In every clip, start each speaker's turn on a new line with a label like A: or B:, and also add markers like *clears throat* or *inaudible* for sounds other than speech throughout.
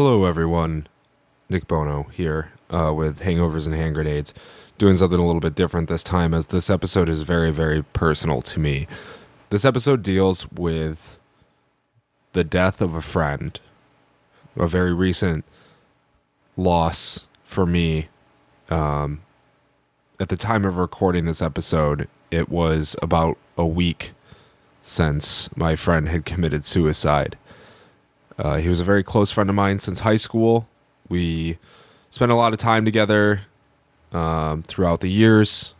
A: Hello, everyone. Nick Bono here uh, with Hangovers and Hand Grenades, doing something a little bit different this time, as this episode is very, very personal to me. This episode deals with the death of a friend, a very recent loss for me. Um, at the time of recording this episode, it was about a week since my friend had committed suicide. Uh, he was a very close friend of mine since high school. We spent a lot of time together um, throughout the years.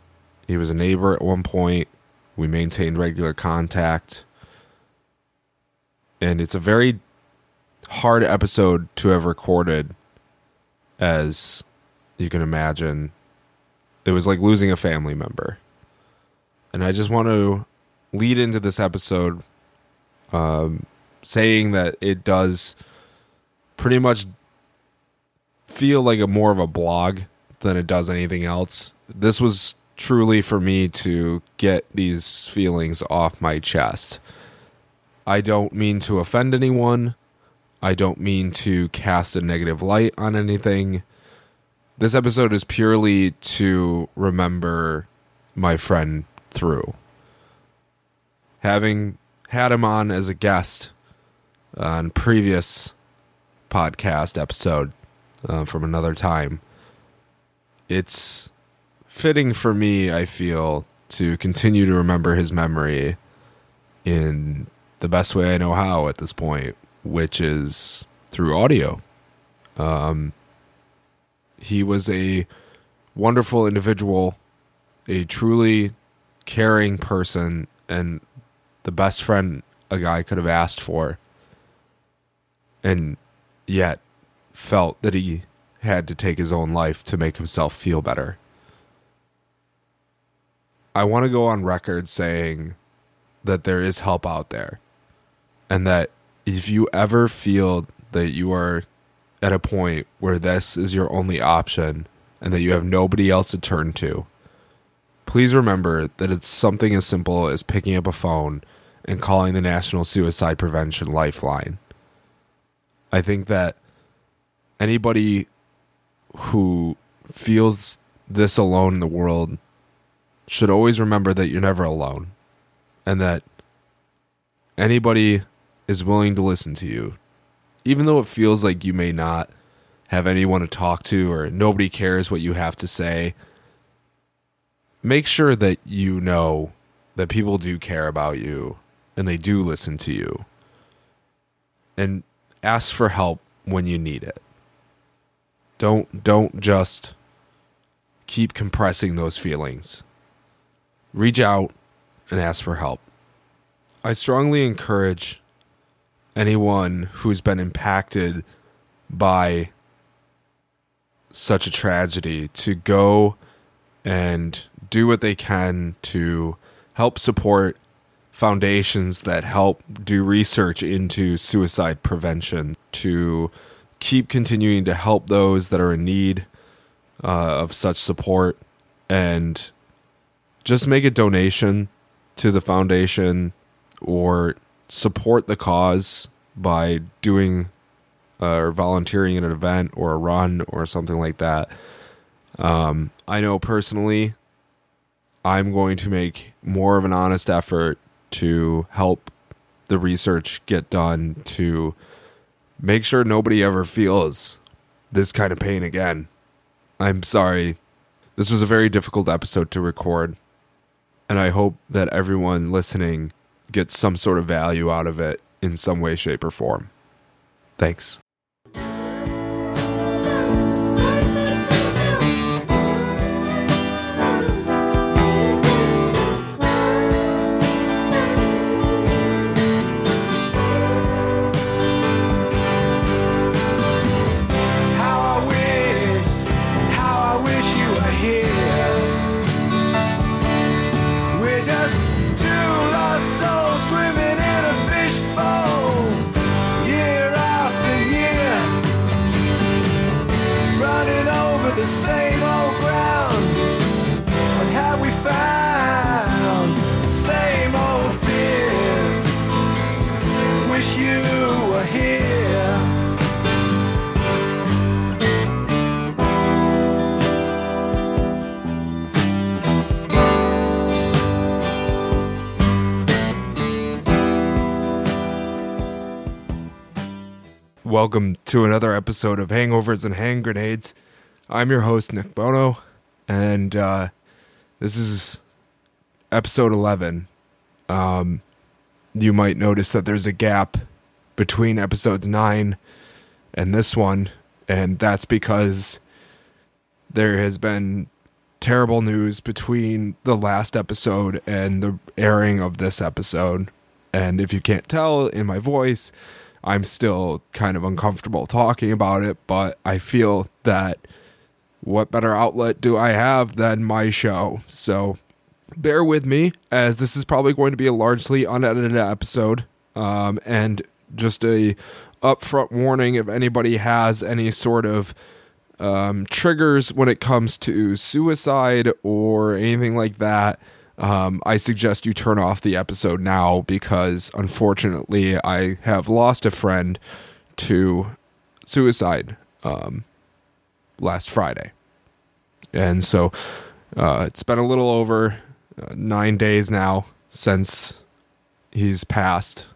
A: He was a neighbor at one point. We maintained regular contact. And it's a very hard episode to have recorded, as you can imagine. It was like losing a family member. And I just want to lead into this episode um, saying that it does pretty much feel like a more of a blog than it does anything else. This was truly for me to get these feelings off my chest. I don't mean to offend anyone. I don't mean to cast a negative light on anything. This episode is purely to remember my friend through. Having had him on as a guest on previous podcast episode uh, from another time. It's fitting for me, I feel, to continue to remember his memory in the best way I know how at this point, which is through audio. Um, he was a wonderful individual, a truly caring person, and the best friend a guy could have asked for and yet felt that he had to take his own life to make himself feel better. I want to go on record saying that there is help out there. And that if you ever feel that you are at a point where this is your only option and that you have nobody else to turn to, please remember that it's something as simple as picking up a phone and calling the National Suicide Prevention Lifeline. I think that anybody who feels this alone in the world should always remember that you're never alone and that anybody is willing to listen to you. Even though it feels like you may not have anyone to talk to or nobody cares what you have to say, make sure that you know that people do care about you and they do listen to you. And ask for help when you need it. Don't don't just keep compressing those feelings. Reach out and ask for help. I strongly encourage anyone who's been impacted by such a tragedy to go and do what they can to help support foundations that help do research into suicide prevention to keep continuing to help those that are in need uh, of such support and just make a donation to the foundation or support the cause by doing uh, or volunteering at an event or a run or something like that. Um, I know personally, I'm going to make more of an honest effort to help the research get done to make sure nobody ever feels this kind of pain again. I'm sorry. This was a very difficult episode to record, and I hope that everyone listening gets some sort of value out of it in some way, shape, or form. Thanks. Welcome to another episode of Hangovers and Hand Grenades. I'm your host, Nick Bono, and uh, this is episode 11. Um, you might notice that there's a gap between episodes 9 and this one, and that's because there has been terrible news between the last episode and the airing of this episode. And if you can't tell in my voice, I'm still kind of uncomfortable talking about it, but I feel that what better outlet do I have than my show? So bear with me, as this is probably going to be a largely unedited episode. Um, and just a upfront warning if anybody has any sort of um, triggers when it comes to suicide or anything like that, um, I suggest you turn off the episode now because unfortunately I have lost a friend to suicide um, last Friday. And so uh, it's been a little over uh, nine days now since he's passed.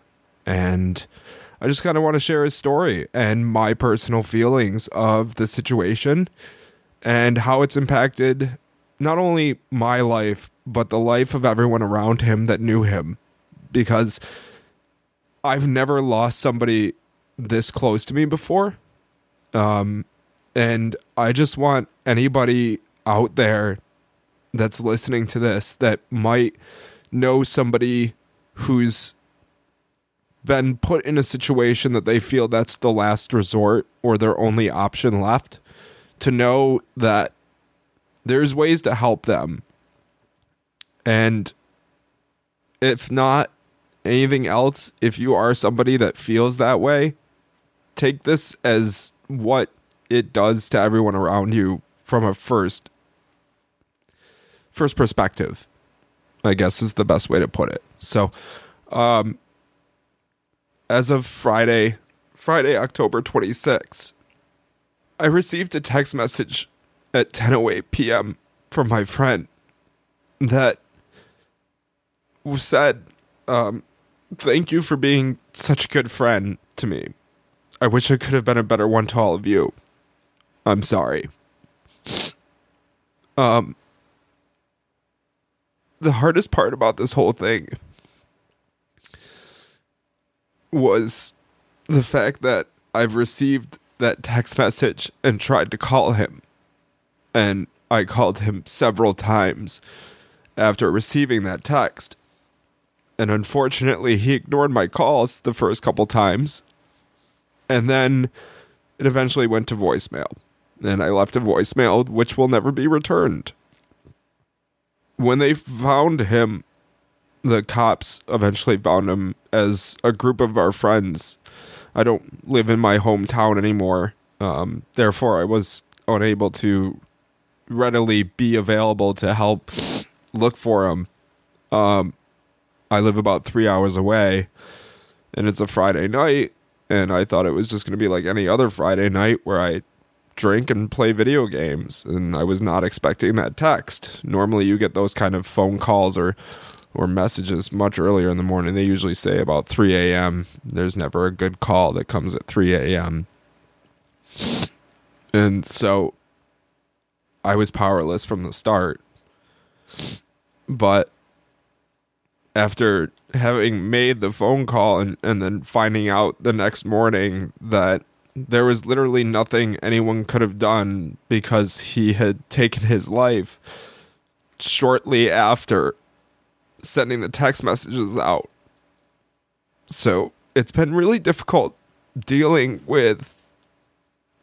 A: And I just kind of want to share his story and my personal feelings of the situation and how it's impacted not only my life, but the life of everyone around him that knew him. Because I've never lost somebody this close to me before. Um, and I just want anybody out there that's listening to this that might know somebody who's been put in a situation that they feel that's the last resort or their only option left to know that there's ways to help them. And if not anything else, if you are somebody that feels that way, take this as what it does to everyone around you from a first first perspective. I guess is the best way to put it. So, um as of Friday, Friday, October 26th, I received a text message at 10:08 p.m. from my friend that said, um, "Thank you for being such a good friend to me. I wish I could have been a better one to all of you. I'm sorry." Um, the hardest part about this whole thing was the fact that I've received that text message and tried to call him. And I called him several times after receiving that text. And unfortunately, he ignored my calls the first couple times. And then it eventually went to voicemail. And I left a voicemail which will never be returned. When they found him the cops eventually found him as a group of our friends. I don't live in my hometown anymore. Um, therefore, I was unable to readily be available to help look for him. Um, I live about three hours away, and it's a Friday night, and I thought it was just going to be like any other Friday night where I drink and play video games, and I was not expecting that text. Normally, you get those kind of phone calls or or messages much earlier in the morning. They usually say about 3 a.m. There's never a good call that comes at 3 a.m. And so I was powerless from the start. But after having made the phone call and, and then finding out the next morning that there was literally nothing anyone could have done because he had taken his life shortly after sending the text messages out. So it's been really difficult dealing with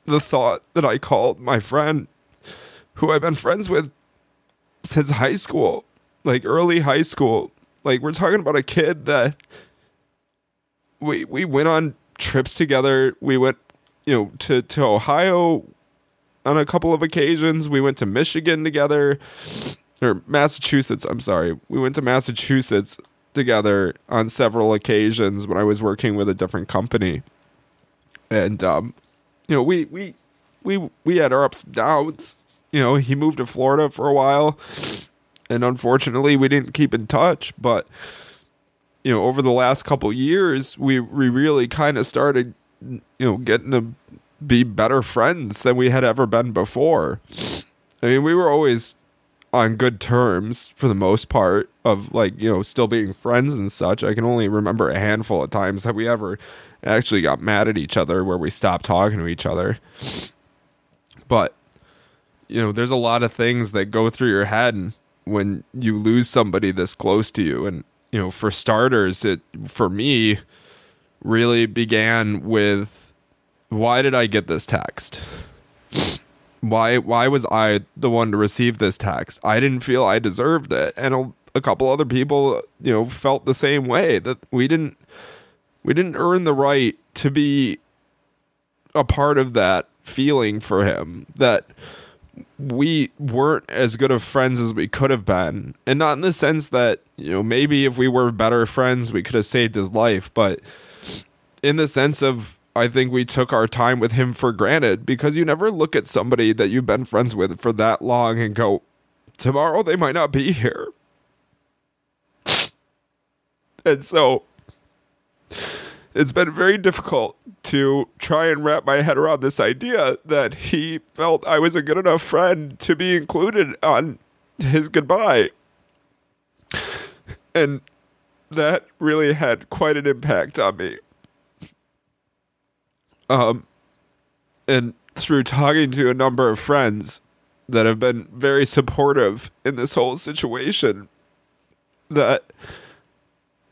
A: the thought that I called my friend, who I've been friends with since high school, like early high school. Like we're talking about a kid that we we went on trips together. We went, you know, to to Ohio on a couple of occasions. We went to Michigan together or Massachusetts. I'm sorry. We went to Massachusetts together on several occasions when I was working with a different company, and um, you know, we we we we had our ups and downs. You know, he moved to Florida for a while, and unfortunately, we didn't keep in touch. But you know, over the last couple years, we we really kind of started you know, getting to be better friends than we had ever been before. I mean, we were always on good terms for the most part of like, you know, still being friends and such. I can only remember a handful of times that we ever actually got mad at each other where we stopped talking to each other. But you know, there's a lot of things that go through your head when you lose somebody this close to you and you know, for starters, it for me really began with why did I get this text? Why why was I the one to receive this text? I didn't feel I deserved it, and a, a couple other people, you know, felt the same way that we didn't we didn't earn the right to be a part of that feeling for him that we weren't as good of friends as we could have been. And not in the sense that, you know, maybe if we were better friends, we could have saved his life, but in the sense of, I think we took our time with him for granted because you never look at somebody that you've been friends with for that long and go, tomorrow they might not be here. And so it's been very difficult to try and wrap my head around this idea that he felt I was a good enough friend to be included on his goodbye. And that really had quite an impact on me. Um and through talking to a number of friends that have been very supportive in this whole situation that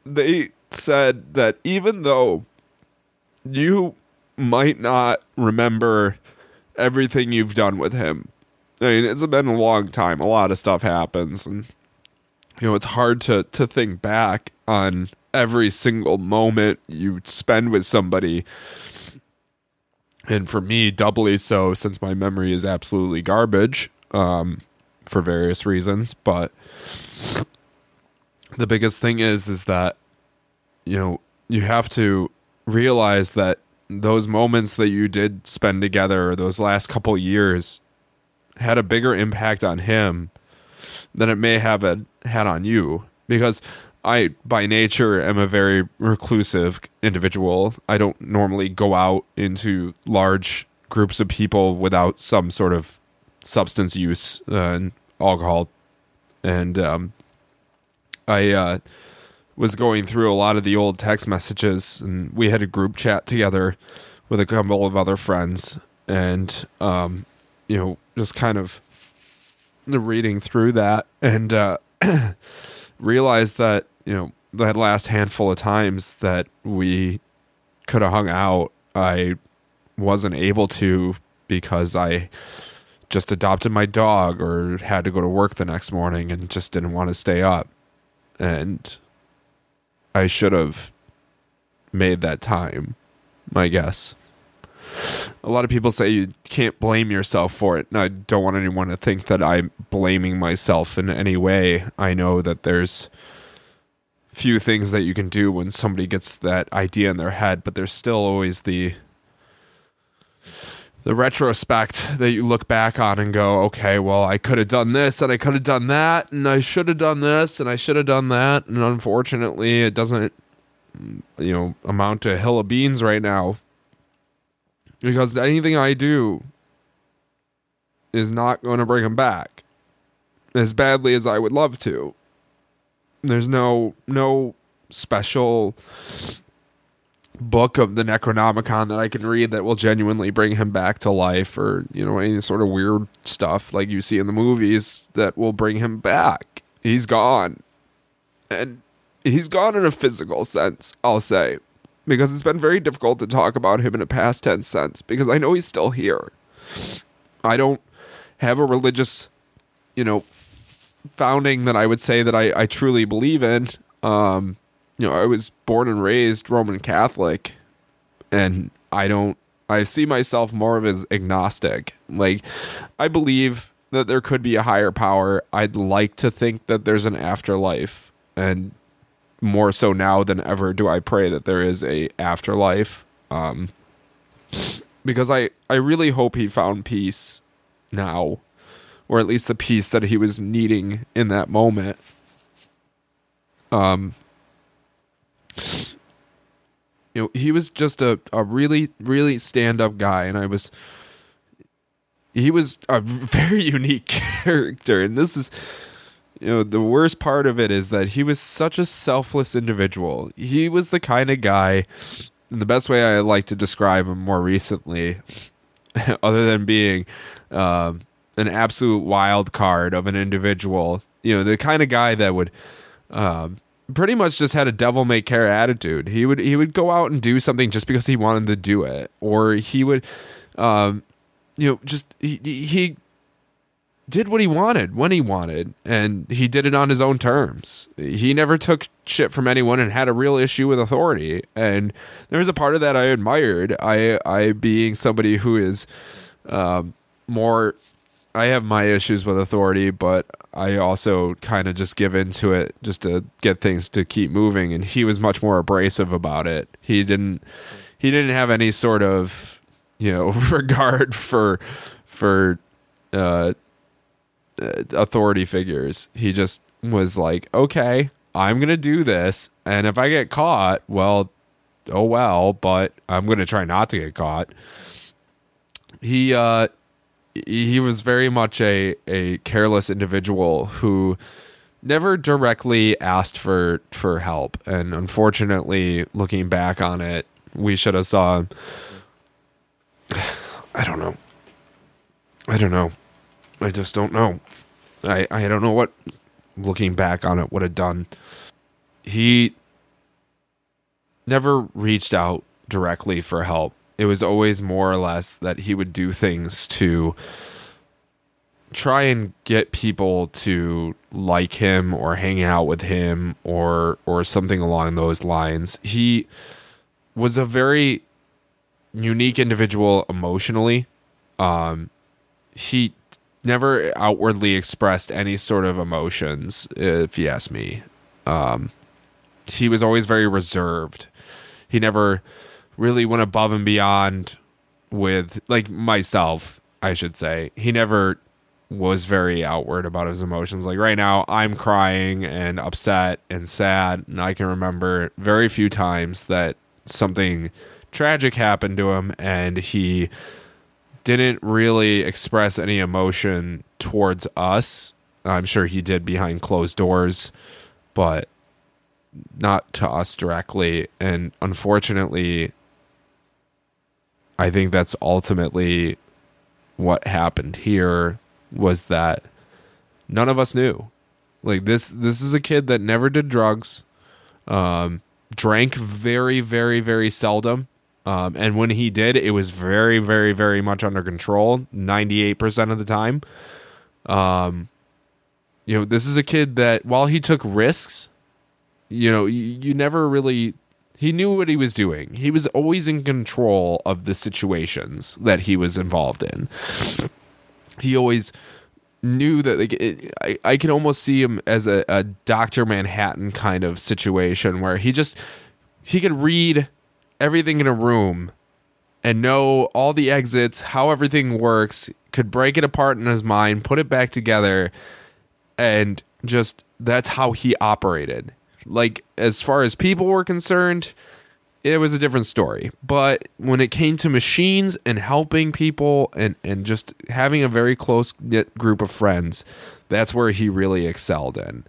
A: they said that even though you might not remember everything you've done with him, I mean, it's been a long time. A lot of stuff happens, and you know, it's hard to to think back on every single moment you spend with somebody. And for me, doubly so since my memory is absolutely garbage um, for various reasons. But the biggest thing is, is that you know, you have to realize that those moments that you did spend together, those last couple years, had a bigger impact on him than it may have had on you. Because I, by nature, am a very reclusive individual. I don't normally go out into large groups of people without some sort of substance use uh, and alcohol. And um, I, uh, was going through a lot of the old text messages, and we had a group chat together with a couple of other friends, and um, you know, just kind of reading through that and uh, *clears throat* realized that you know that last handful of times that we could have hung out, I wasn't able to because I just adopted my dog or had to go to work the next morning and just didn't want to stay up. And I should have made that time, I guess. A lot of people say you can't blame yourself for it. And I don't want anyone to think that I'm blaming myself in any way. I know that there's few things that you can do when somebody gets that idea in their head, but there's still always the the retrospect that you look back on and go, okay, well, I could have done this and I could have done that and I should have done this and I should have done that. And unfortunately, it doesn't, you know, amount to a hill of beans right now because anything I do is not going to bring him back as badly as I would love to. There's no, no special book of the Necronomicon that I can read that will genuinely bring him back to life or, you know, any sort of weird stuff like you see in the movies that will bring him back. He's gone. And he's gone in a physical sense, I'll say, because it's been very difficult to talk about him in a past tense sense because I know he's still here. I don't have a religious, you know, founding that I would say that I, I truly believe in. Um, you know, I was born and raised Roman Catholic, and I don't. I see myself more of as agnostic. Like, I believe that there could be a higher power. I'd like to think that there's an afterlife, and more so now than ever do I pray that there is a afterlife. Um, because I I really hope he found peace now, or at least the peace that he was needing in that moment. Um, you know, he was just a, a really, really stand up guy. And I was, he was a *laughs* very unique character. And this is, you know, the worst part of it is that he was such a selfless individual. He was the kind of guy, and the best way I like to describe him more recently, *laughs* other than being um, an absolute wild card of an individual, you know, the kind of guy that would um, pretty much just had a devil may care attitude. He would he would go out and do something just because he wanted to do it, or he would, um, you know, just he he did what he wanted when he wanted, and he did it on his own terms. He never took shit from anyone and had a real issue with authority. And there was a part of that I admired. I I being somebody who is um, more. I have my issues with authority, but I also kind of just give into it just to get things to keep moving. And he was much more abrasive about it. He didn't. He didn't have any sort of you know *laughs* regard for for uh, uh, authority figures. He just was like, okay, I'm to do this. And if I get caught, well, oh well, but I'm to try not to get caught. He, uh, he was very much a, a careless individual who never directly asked for, for help. And unfortunately, looking back on it, we should have saw, *sighs* I don't know. I don't know. I just don't know. I I don't know what looking back on it would have done. He never reached out directly for help. It was always more or less that he would do things to try and get people to like him or hang out with him or or something along those lines. He was a very unique individual emotionally. Um he never outwardly expressed any sort of emotions, if you ask me. Um, he was always very reserved. He never really went above and beyond with, like myself, I should say. He never was very outward about his emotions. Like right now, I'm crying and upset and sad, and I can remember very few times that something tragic happened to him and he didn't really express any emotion towards us. I'm sure he did behind closed doors, but not to us directly. And unfortunately, I think that's ultimately what happened here was that none of us knew. Like this this is a kid that never did drugs. Um drank very very very seldom um, and when he did, it was very, very, very much under control, 98% of the time. Um, you know, this is a kid that while he took risks, you know, you, you never really, he knew what he was doing. He was always in control of the situations that he was involved in. He always knew that like it, I, I can almost see him as a, a Dr. Manhattan kind of situation where he just, he could read everything in a room and know all the exits, how everything works, could break it apart in his mind, put it back together, and just that's how he operated. Like, as far as people were concerned, it was a different story. But when it came to machines and helping people and, and just having a very close knit group of friends, that's where he really excelled in.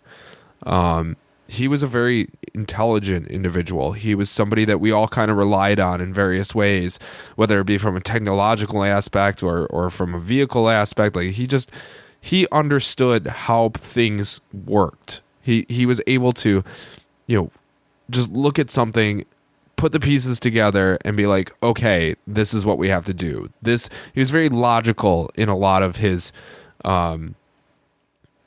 A: Um, he was a very intelligent individual. He was somebody that we all kind of relied on in various ways, whether it be from a technological aspect or or from a vehicle aspect. Like he just he understood how things worked. He he was able to, you know, just look at something, put the pieces together, and be like, okay, this is what we have to do. This he was very logical in a lot of his um,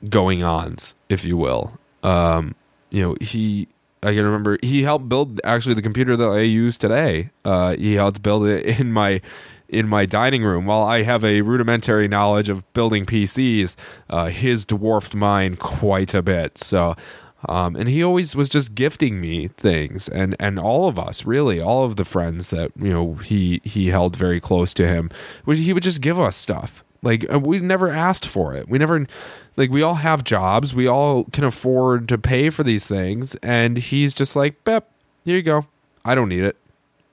A: going ons, if you will. Um, you know, he I can remember he helped build actually the computer that I use today. Uh, he helped build it *laughs* in my in my dining room. While I have a rudimentary knowledge of building PCs, uh, his dwarfed mine quite a bit. So, um, and he always was just gifting me things, and and all of us, really, all of the friends that you know he he held very close to him, he would just give us stuff. Like uh, we never asked for it. We never like we all have jobs. We all can afford to pay for these things and he's just like, "Bep, here you go. I don't need it."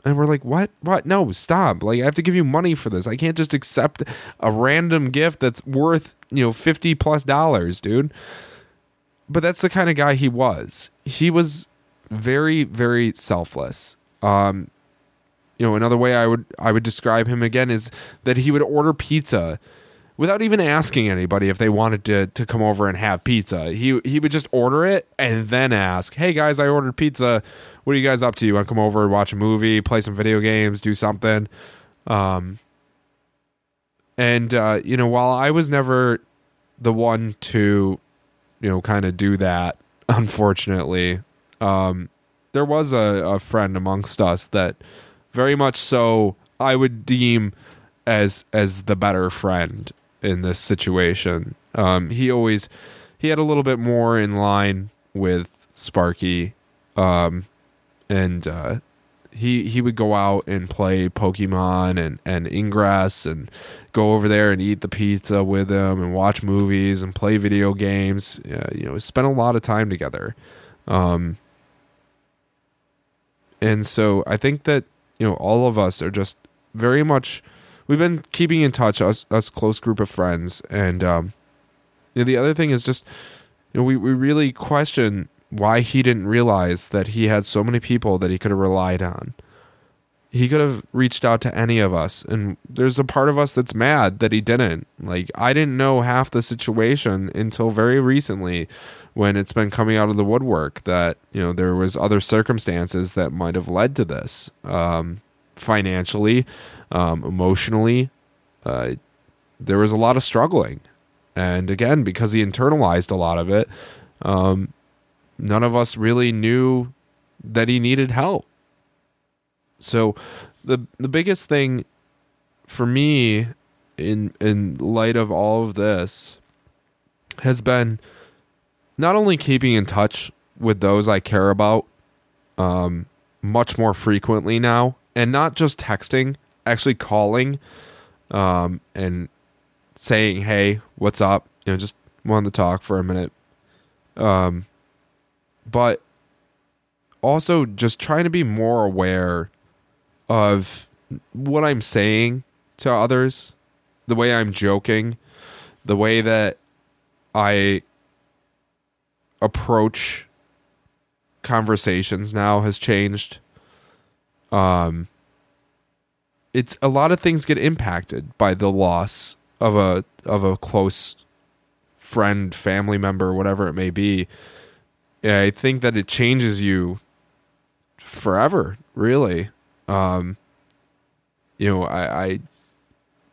A: And we're like, what? What? No, stop. Like, I have to give you money for this. I can't just accept a random gift that's worth, you know, 50 plus dollars, dude. But that's the kind of guy he was. He was very, very selfless. Um, you know, another way I would I would describe him again is that he would order pizza without even asking anybody if they wanted to to come over and have pizza. He he would just order it and then ask, "Hey guys, I ordered pizza. What are you guys up to? You want to come over and watch a movie, play some video games, do something?" Um and uh, you know, while I was never the one to you know kind of do that, *laughs* unfortunately, um there was a, a friend amongst us that very much so I would deem as as the better friend in this situation. Um, he always he had a little bit more in line with Sparky, um, and uh, he he would go out and play Pokemon and and Ingress and go over there and eat the pizza with him and watch movies and play video games. Uh, you know, spent a lot of time together. Um, and so I think that you know all of us are just very much we've been keeping in touch us us close group of friends and um you know, the other thing is just you know we, we really question why he didn't realize that he had so many people that he could have relied on. He could have reached out to any of us and there's a part of us that's mad that he didn't. Like i didn't know half the situation until very recently when it's been coming out of the woodwork that you know there was other circumstances that might have led to this. Um, financially um, emotionally uh, there was a lot of struggling. And again because he internalized a lot of it um, none of us really knew that he needed help. So the the biggest thing for me in in light of all of this has been not only keeping in touch with those I care about um much more frequently now and not just texting, actually calling um and saying, "Hey, what's up?" You know, just wanted to talk for a minute. Um but also just trying to be more aware of what I'm saying to others, the way I'm joking, the way that I approach conversations now has changed. Um it's a lot of things get impacted by the loss of a of a close friend, family member, whatever it may be. I think that it changes you forever, really. Um, you know, I, I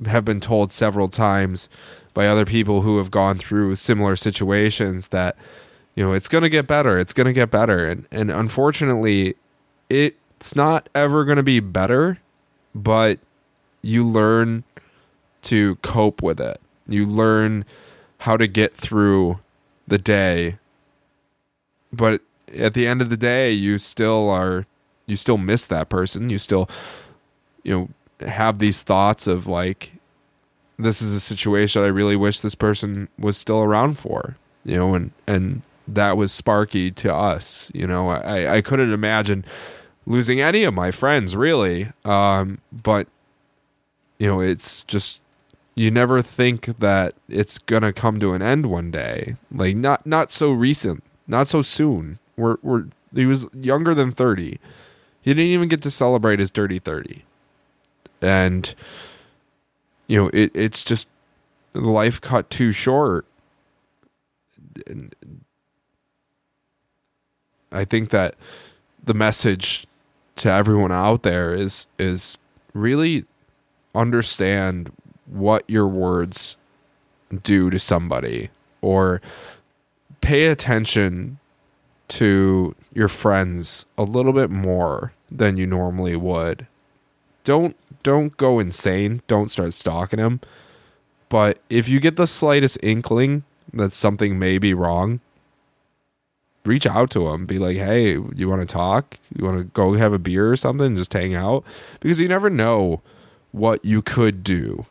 A: have been told several times by other people who have gone through similar situations that you know it's going to get better, it's going to get better, and and unfortunately, it's not ever going to be better, but you learn to cope with it. You learn how to get through the day, but at the end of the day, you still are you still miss that person. You still, you know, have these thoughts of like, this is a situation I really wish this person was still around for, you know, and, and that was Sparky to us, you know, I, I couldn't imagine losing any of my friends really. Um, but you know, it's just, you never think that it's gonna come to an end one day. Like not, not so recent, not so soon. We're, we're, he was younger than 30 he didn't even get to celebrate his dirty 30 and you know it it's just life cut too short and i think that the message to everyone out there is is really understand what your words do to somebody or pay attention to your friends a little bit more than you normally would. Don't don't go insane. Don't start stalking them. But if you get the slightest inkling that something may be wrong, reach out to them. Be like, "Hey, you want to talk? You want to go have a beer or something? Just hang out?" Because you never know what you could do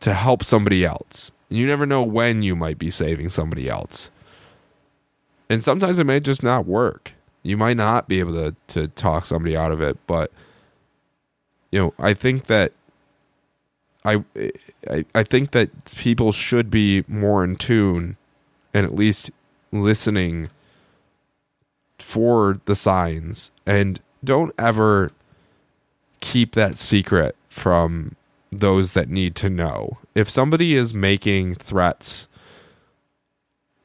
A: to help somebody else. You never know when you might be saving somebody else. And sometimes it may just not work. you might not be able to to talk somebody out of it, but you know, I think that I I, I think that people should be more in tune and at least listening for the signs and don't ever keep that secret from those that need to know. If somebody is making threats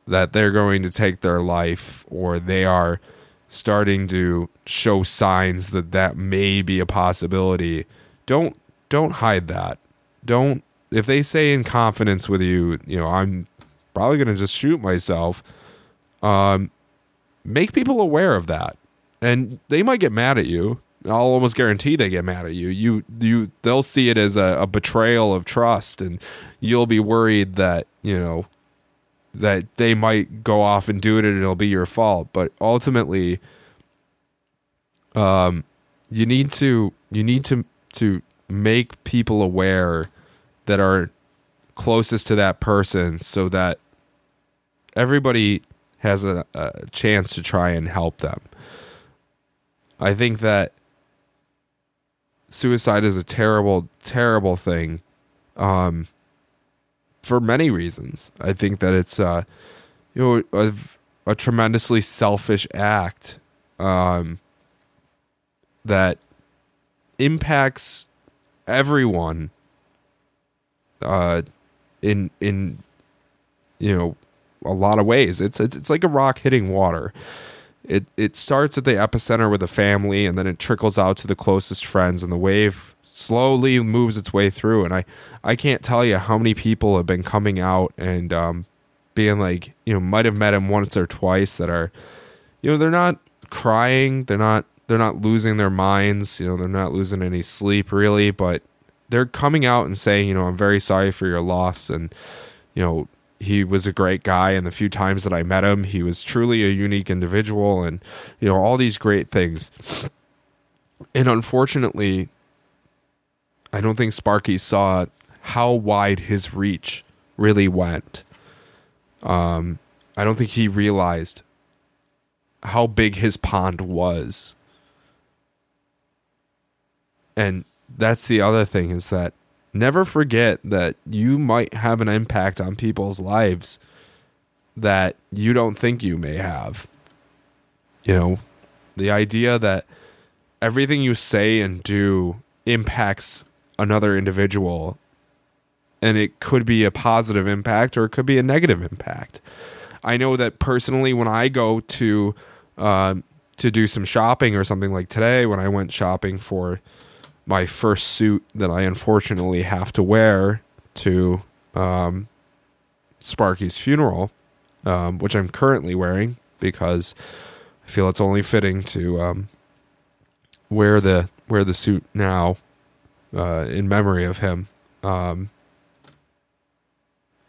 A: that they're going to take their life or they are starting to show signs that that may be a possibility, don't don't hide that. Don't if they say in confidence with you, you know, I'm probably going to just shoot myself. Um make people aware of that. And they might get mad at you. I'll almost guarantee they get mad at you. You you they'll see it as a, a betrayal of trust and you'll be worried that, you know, that they might go off and do it and it'll be your fault. But ultimately, um you need to you need to to make people aware that are closest to that person so that everybody has a, a chance to try and help them. I think that suicide is a terrible, terrible thing um, for many reasons. I think that it's uh, you know a, a tremendously selfish act um, that impacts everyone uh, in in you know a lot of ways. It's it's it's like a rock hitting water. It it starts at the epicenter with a family, and then it trickles out to the closest friends, and the wave slowly moves its way through. And I I can't tell you how many people have been coming out and um, being like, you know, might have met him once or twice that are, you know, they're not crying, they're not they're not losing their minds, you know, they're not losing any sleep really, but they're coming out and saying, you know, I'm very sorry for your loss, and you know he was a great guy and the few times that I met him he was truly a unique individual and you know all these great things. And unfortunately I don't think Sparky saw how wide his reach really went. Um I don't think he realized how big his pond was. And that's the other thing is that never forget that you might have an impact on people's lives that you don't think you may have. You know, the idea that everything you say and do impacts another individual and it could be a positive impact or it could be a negative impact. I know that personally when I go to uh, to do some shopping or something like today when I went shopping for my first suit that I unfortunately have to wear to um, Sparky's funeral, um, which I'm currently wearing because I feel it's only fitting to um, wear the wear the suit now uh, in memory of him. Um,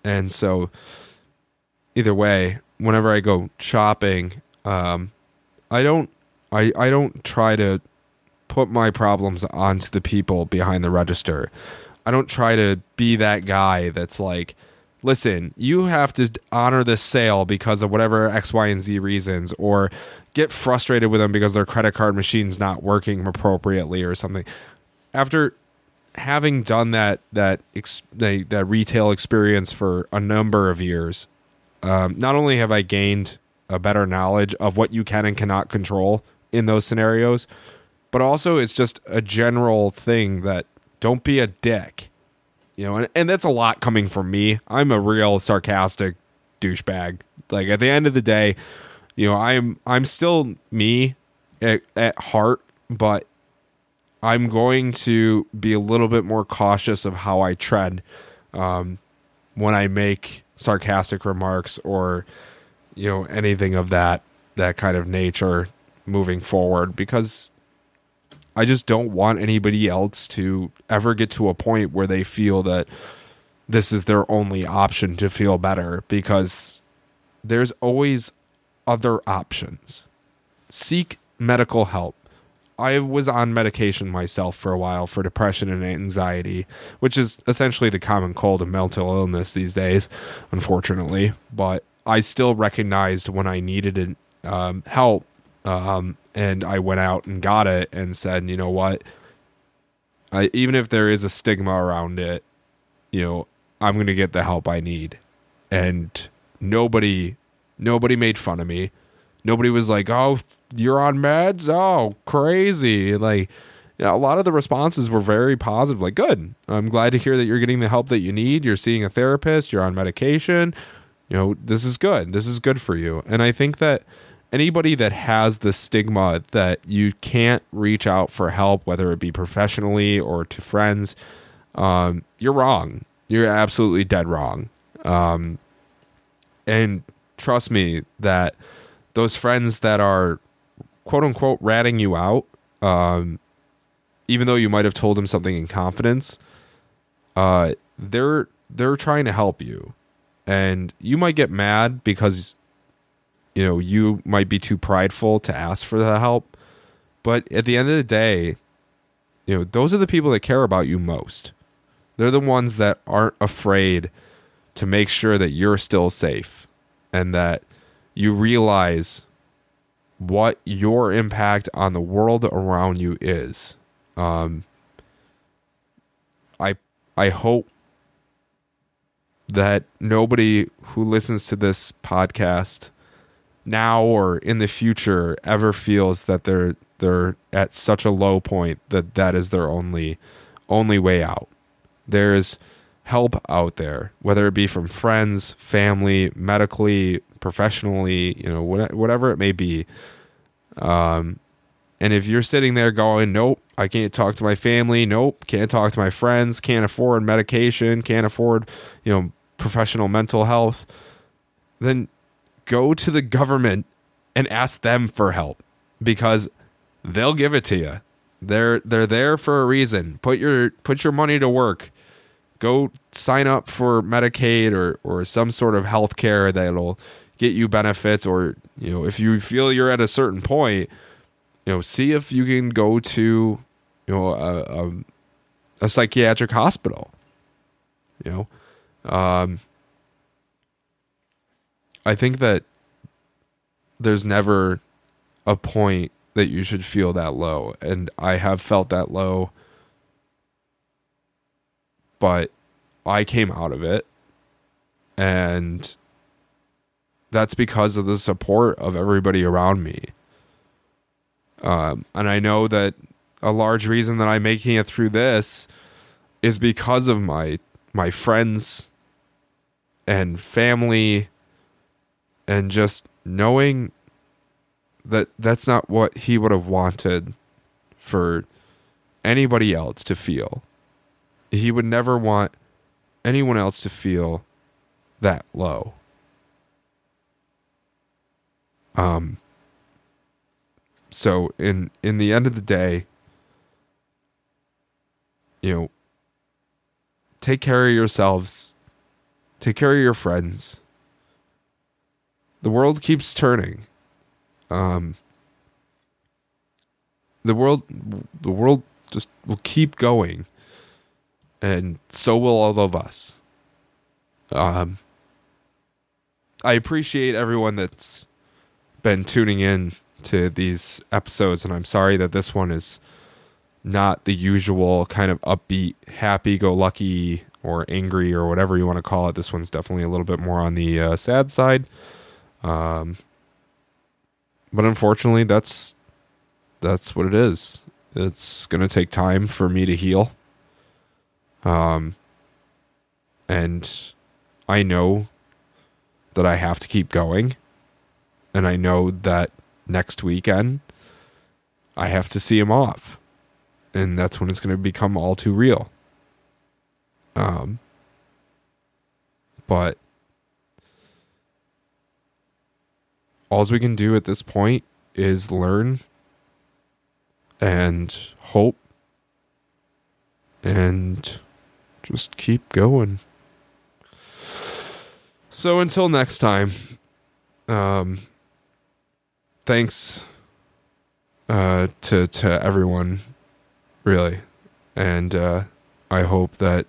A: and so, either way, whenever I go shopping, um, I don't I I don't try to put my problems onto the people behind the register. I don't try to be that guy that's like, listen, you have to honor this sale because of whatever X, Y, and Z reasons, or get frustrated with them because their credit card machine's not working appropriately or something. After having done that that ex- that, retail experience for a number of years, um, not only have I gained a better knowledge of what you can and cannot control in those scenarios, but also it's just a general thing that don't be a dick. You know, and, and that's a lot coming from me. I'm a real sarcastic douchebag. Like at the end of the day, you know, I'm I'm still me at, at heart, but I'm going to be a little bit more cautious of how I tread um, when I make sarcastic remarks or you know anything of that that kind of nature moving forward because I just don't want anybody else to ever get to a point where they feel that this is their only option to feel better because there's always other options. Seek medical help. I was on medication myself for a while for depression and anxiety, which is essentially the common cold and mental illness these days, unfortunately. But I still recognized when I needed um, help Um, and I went out and got it and said, you know what? I, even if there is a stigma around it, you know, I'm going to get the help I need. And nobody, nobody made fun of me. Nobody was like, oh, you're on meds? Oh, crazy. Like, yeah, a lot of the responses were very positive. Like, good. I'm glad to hear that you're getting the help that you need. You're seeing a therapist. You're on medication. You know, this is good. This is good for you. And I think that anybody that has the stigma that you can't reach out for help, whether it be professionally or to friends, um, you're wrong. You're absolutely dead wrong. Um, and trust me that those friends that are quote unquote ratting you out, um, even though you might have told them something in confidence, uh, they're they're trying to help you, and you might get mad because you know you might be too prideful to ask for the help, but at the end of the day, you know those are the people that care about you most. They're the ones that aren't afraid to make sure that you're still safe and that you realize what your impact on the world around you is. Um, I I hope that nobody who listens to this podcast now or in the future ever feels that they're they're at such a low point that that is their only only way out. There's help out there, whether it be from friends, family, medically, professionally, you know, whatever it may be. Um, and if you're sitting there going, nope, I can't talk to my family, nope, can't talk to my friends, can't afford medication, can't afford, you know, professional mental health, then go to the government and ask them for help because they'll give it to you. They're they're there for a reason. Put your put your money to work go sign up for Medicaid or or some sort of health care that'll get you benefits or you know if you feel you're at a certain point you know see if you can go to you know a, a, a psychiatric hospital you know um I think that there's never a point that you should feel that low and I have felt that low but I came out of it. And that's because of the support of everybody around me. Um, and I know that a large reason that I'm making it through this is because of my my friends and family and just knowing that that's not what he would have wanted for anybody else to feel he would never want anyone else to feel that low. Um so in in the end of the day, you know, take care of yourselves. Take care of your friends. The world keeps turning. Um the world the world just will keep going and so will all of us. Um, I appreciate everyone that's been tuning in to these episodes, and I'm sorry that this one is not the usual kind of upbeat, happy go lucky, or angry, or whatever you want to call it. This one's definitely a little bit more on the uh, sad side. Um, but unfortunately, that's that's what it is. It's to take time for me to heal. Um, and I know that I have to keep going. And I know that next weekend I have to see him off. And that's when it's to become all too real. Um, but all we can do at this point is learn and hope and just keep going. So until next time, um, thanks uh, to to everyone, really, and uh, I hope that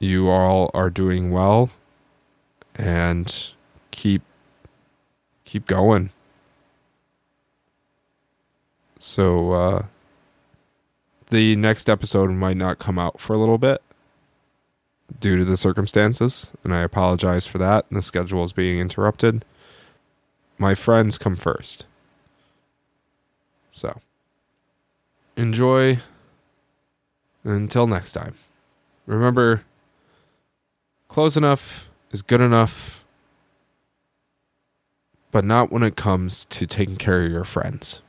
A: you all are doing well and keep keep going. So uh the next episode might not come out for a little bit due to the circumstances, and I apologize for that. The schedule is being interrupted. My friends come first. So, enjoy. Until next time. Remember, close enough is good enough, but not when it comes to taking care of your friends.